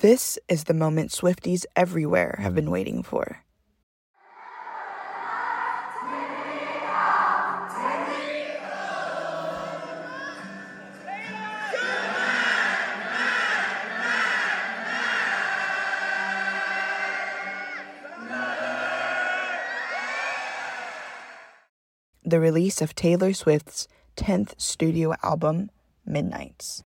This is the moment Swifties everywhere have been waiting for. the release of Taylor Swift's 10th studio album, Midnights.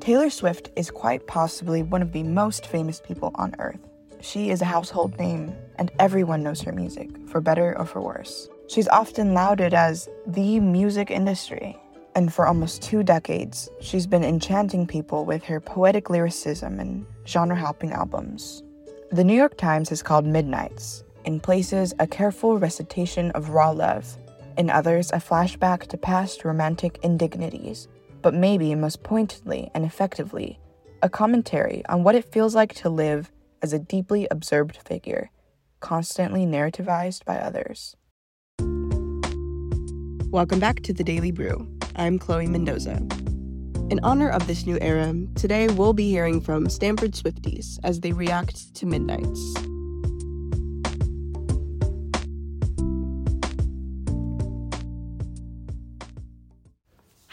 Taylor Swift is quite possibly one of the most famous people on earth. She is a household name, and everyone knows her music, for better or for worse. She's often lauded as the music industry, and for almost two decades, she's been enchanting people with her poetic lyricism and genre hopping albums. The New York Times has called Midnights, in places, a careful recitation of raw love in others, a flashback to past romantic indignities, but maybe most pointedly and effectively, a commentary on what it feels like to live as a deeply observed figure, constantly narrativized by others. Welcome back to the Daily Brew. I'm Chloe Mendoza. In honor of this new era, today we'll be hearing from Stanford Swifties as they react to Midnights.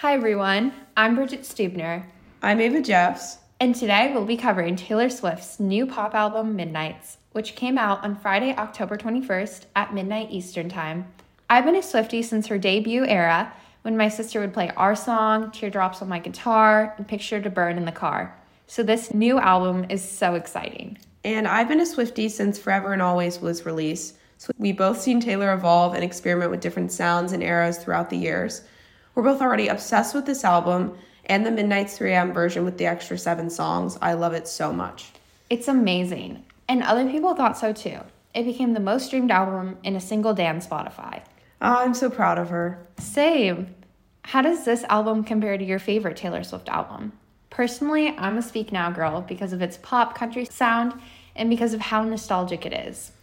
Hi everyone, I'm Bridget Stuebner. I'm Ava Jeffs. And today we'll be covering Taylor Swift's new pop album, Midnights, which came out on Friday, October 21st at midnight Eastern Time. I've been a Swiftie since her debut era when my sister would play our song, Teardrops on My Guitar, and Picture to Burn in the car. So this new album is so exciting. And I've been a Swiftie since Forever and Always was released. So we both seen Taylor evolve and experiment with different sounds and eras throughout the years. We're both already obsessed with this album and the Midnights 3am version with the extra seven songs. I love it so much. It's amazing. And other people thought so too. It became the most streamed album in a single day on Spotify. Oh, I'm so proud of her. Same. How does this album compare to your favorite Taylor Swift album? Personally, I'm a Speak Now girl because of its pop country sound and because of how nostalgic it is.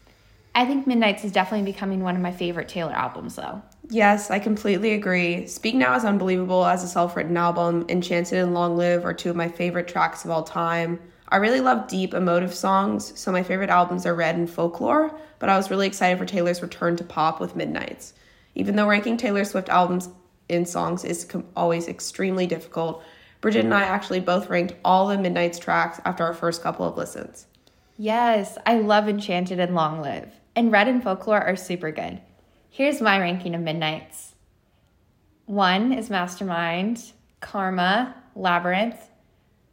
I think Midnights is definitely becoming one of my favorite Taylor albums, though. Yes, I completely agree. Speak Now is unbelievable as a self written album. Enchanted and Long Live are two of my favorite tracks of all time. I really love deep, emotive songs, so my favorite albums are Red and Folklore, but I was really excited for Taylor's return to pop with Midnights. Even though ranking Taylor Swift albums in songs is com- always extremely difficult, Bridget and I actually both ranked all the Midnights tracks after our first couple of listens. Yes, I love Enchanted and Long Live and Red and Folklore are super good. Here's my ranking of Midnights. One is Mastermind, Karma, Labyrinth,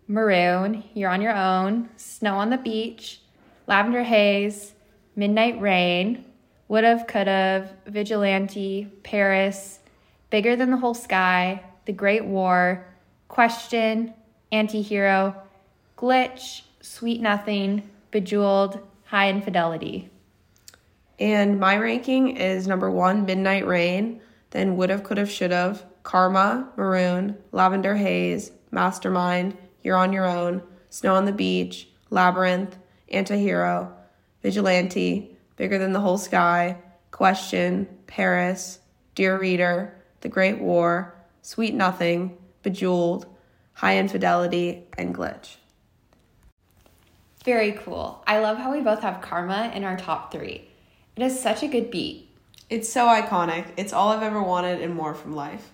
Maroon, You're on Your Own, Snow on the Beach, Lavender Haze, Midnight Rain, Would've, Could've, Vigilante, Paris, Bigger Than the Whole Sky, The Great War, Question, Antihero, Glitch, Sweet Nothing, Bejeweled, High Infidelity. And my ranking is number one, Midnight Rain, then Would've, Could've, Should've, Karma, Maroon, Lavender Haze, Mastermind, You're on Your Own, Snow on the Beach, Labyrinth, Antihero, Vigilante, Bigger Than the Whole Sky, Question, Paris, Dear Reader, The Great War, Sweet Nothing, Bejeweled, High Infidelity, and Glitch. Very cool. I love how we both have Karma in our top three. It has such a good beat. It's so iconic. It's all I've ever wanted and more from life.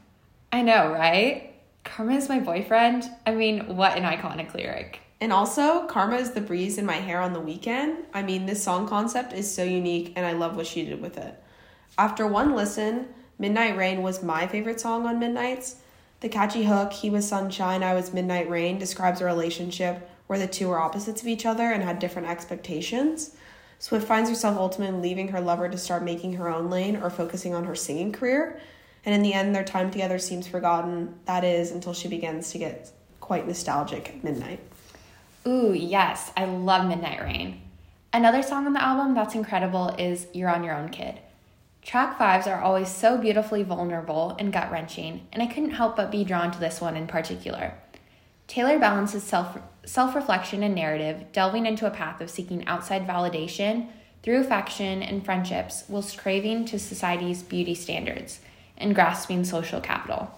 I know, right? Karma is my boyfriend. I mean, what an iconic lyric. And also, Karma is the breeze in my hair on the weekend. I mean, this song concept is so unique and I love what she did with it. After one listen, Midnight Rain was my favorite song on Midnights. The catchy hook, He was sunshine, I was midnight rain, describes a relationship where the two were opposites of each other and had different expectations. Swift finds herself ultimately leaving her lover to start making her own lane or focusing on her singing career. And in the end, their time together seems forgotten. That is, until she begins to get quite nostalgic at midnight. Ooh, yes, I love Midnight Rain. Another song on the album that's incredible is You're on Your Own Kid. Track fives are always so beautifully vulnerable and gut wrenching, and I couldn't help but be drawn to this one in particular. Taylor balances self self reflection and narrative, delving into a path of seeking outside validation through affection and friendships, whilst craving to society's beauty standards and grasping social capital.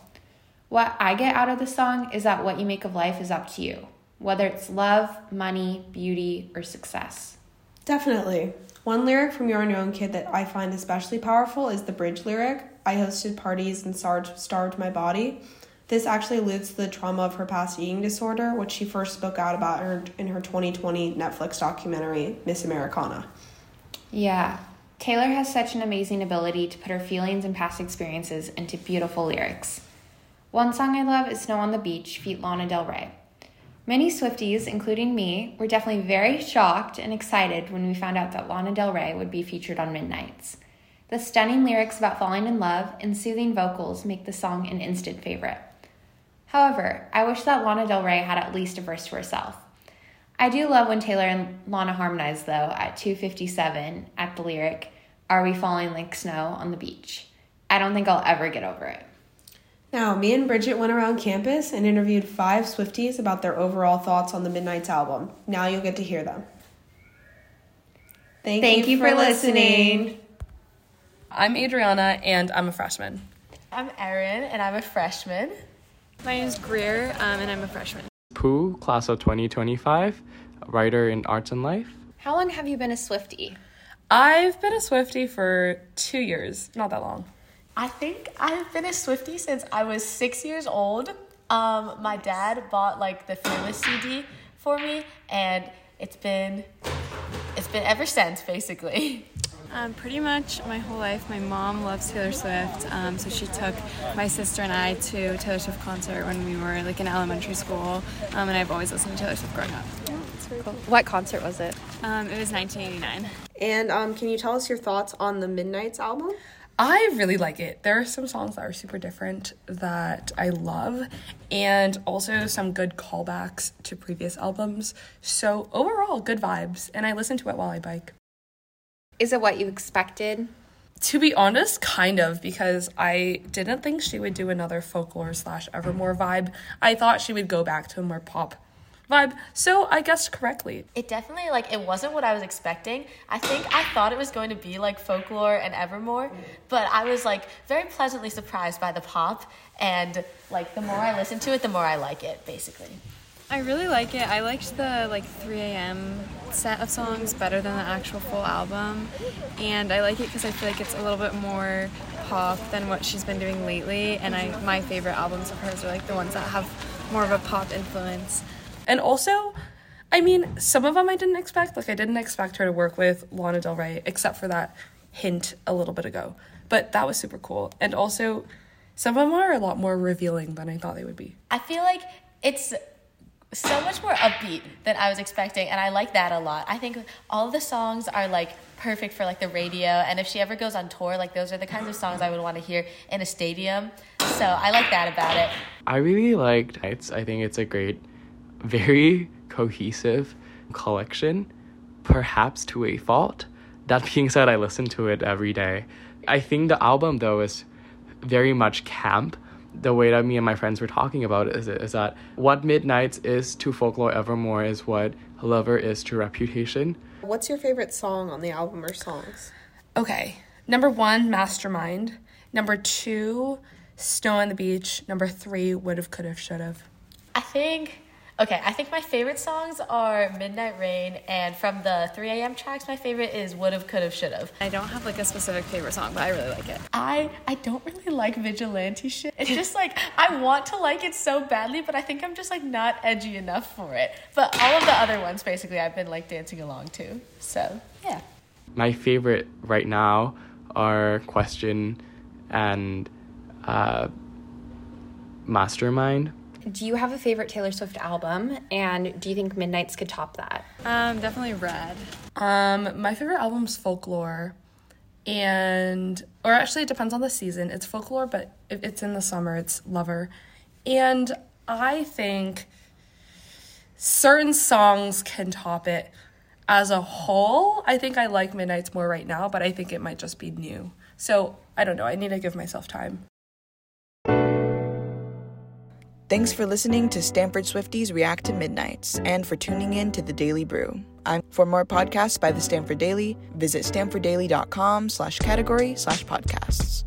What I get out of the song is that what you make of life is up to you. whether it's love, money, beauty, or success. Definitely. One lyric from You're on Your Own Kid that I find especially powerful is the bridge lyric I hosted parties and starved my body. This actually alludes to the trauma of her past eating disorder, which she first spoke out about in her, in her 2020 Netflix documentary, Miss Americana. Yeah. Taylor has such an amazing ability to put her feelings and past experiences into beautiful lyrics. One song I love is Snow on the Beach, feat Lana Del Rey. Many Swifties, including me, were definitely very shocked and excited when we found out that Lana Del Rey would be featured on Midnights. The stunning lyrics about falling in love and soothing vocals make the song an instant favorite. However, I wish that Lana Del Rey had at least a verse to herself. I do love when Taylor and Lana harmonize, though, at 257 at the lyric, Are we falling like snow on the beach? I don't think I'll ever get over it. Now, me and Bridget went around campus and interviewed five Swifties about their overall thoughts on the Midnights album. Now you'll get to hear them. Thank, Thank you, for, for listening. listening. I'm Adriana, and I'm a freshman. I'm Erin, and I'm a freshman. My name is Greer, um, and I'm a freshman. Pooh, class of 2025, writer in arts and life. How long have you been a Swifty? I've been a Swifty for two years, not that long. I think I've been a Swifty since I was six years old. Um, my dad bought like the Fearless CD for me, and it's been it's been ever since, basically. Um, pretty much my whole life. My mom loves Taylor Swift, um, so she took my sister and I to a Taylor Swift concert when we were like in elementary school, um, and I've always listened to Taylor Swift growing up. Yeah, cool. What concert was it? Um, it was 1989. And um, can you tell us your thoughts on the Midnights album? I really like it. There are some songs that are super different that I love, and also some good callbacks to previous albums. So, overall, good vibes, and I listen to it while I bike. Is it what you expected? To be honest, kind of, because I didn't think she would do another folklore slash evermore vibe. I thought she would go back to a more pop vibe. So I guessed correctly. It definitely like it wasn't what I was expecting. I think I thought it was going to be like folklore and evermore, but I was like very pleasantly surprised by the pop and like the more I listen to it, the more I like it basically. I really like it. I liked the like 3 a.m. set of songs better than the actual full album, and I like it because I feel like it's a little bit more pop than what she's been doing lately. And I my favorite albums of hers are like the ones that have more of a pop influence. And also, I mean, some of them I didn't expect. Like I didn't expect her to work with Lana Del Rey, except for that hint a little bit ago. But that was super cool. And also, some of them are a lot more revealing than I thought they would be. I feel like it's so much more upbeat than I was expecting, and I like that a lot. I think all the songs are like perfect for like the radio, and if she ever goes on tour, like those are the kinds of songs I would want to hear in a stadium. So I like that about it. I really liked Nights. I think it's a great, very cohesive collection, perhaps to a fault. That being said, I listen to it every day. I think the album though is very much camp the way that me and my friends were talking about it is, is that what Midnights is to Folklore Evermore is what Lover is to Reputation. What's your favorite song on the album or songs? Okay. Number one, Mastermind. Number two, Snow on the Beach. Number three, Would've, Could've, Should've. I think Okay, I think my favorite songs are Midnight Rain, and from the 3 a.m. tracks, my favorite is Would've, Could've, Should've. I don't have like a specific favorite song, but I really like it. I I don't really like vigilante shit. It's just like I want to like it so badly, but I think I'm just like not edgy enough for it. But all of the other ones, basically, I've been like dancing along to. So yeah. My favorite right now are Question and uh, Mastermind do you have a favorite Taylor Swift album, and do you think Midnights could top that? Um, definitely Red. Um, my favorite album's Folklore, and or actually it depends on the season. It's Folklore, but if it's in the summer, it's Lover, and I think certain songs can top it. As a whole, I think I like Midnights more right now, but I think it might just be new. So I don't know. I need to give myself time. Thanks for listening to Stanford Swifties React to Midnights and for tuning in to the Daily Brew. I'm, for more podcasts by the Stanford Daily, visit stanforddaily.com slash category slash podcasts.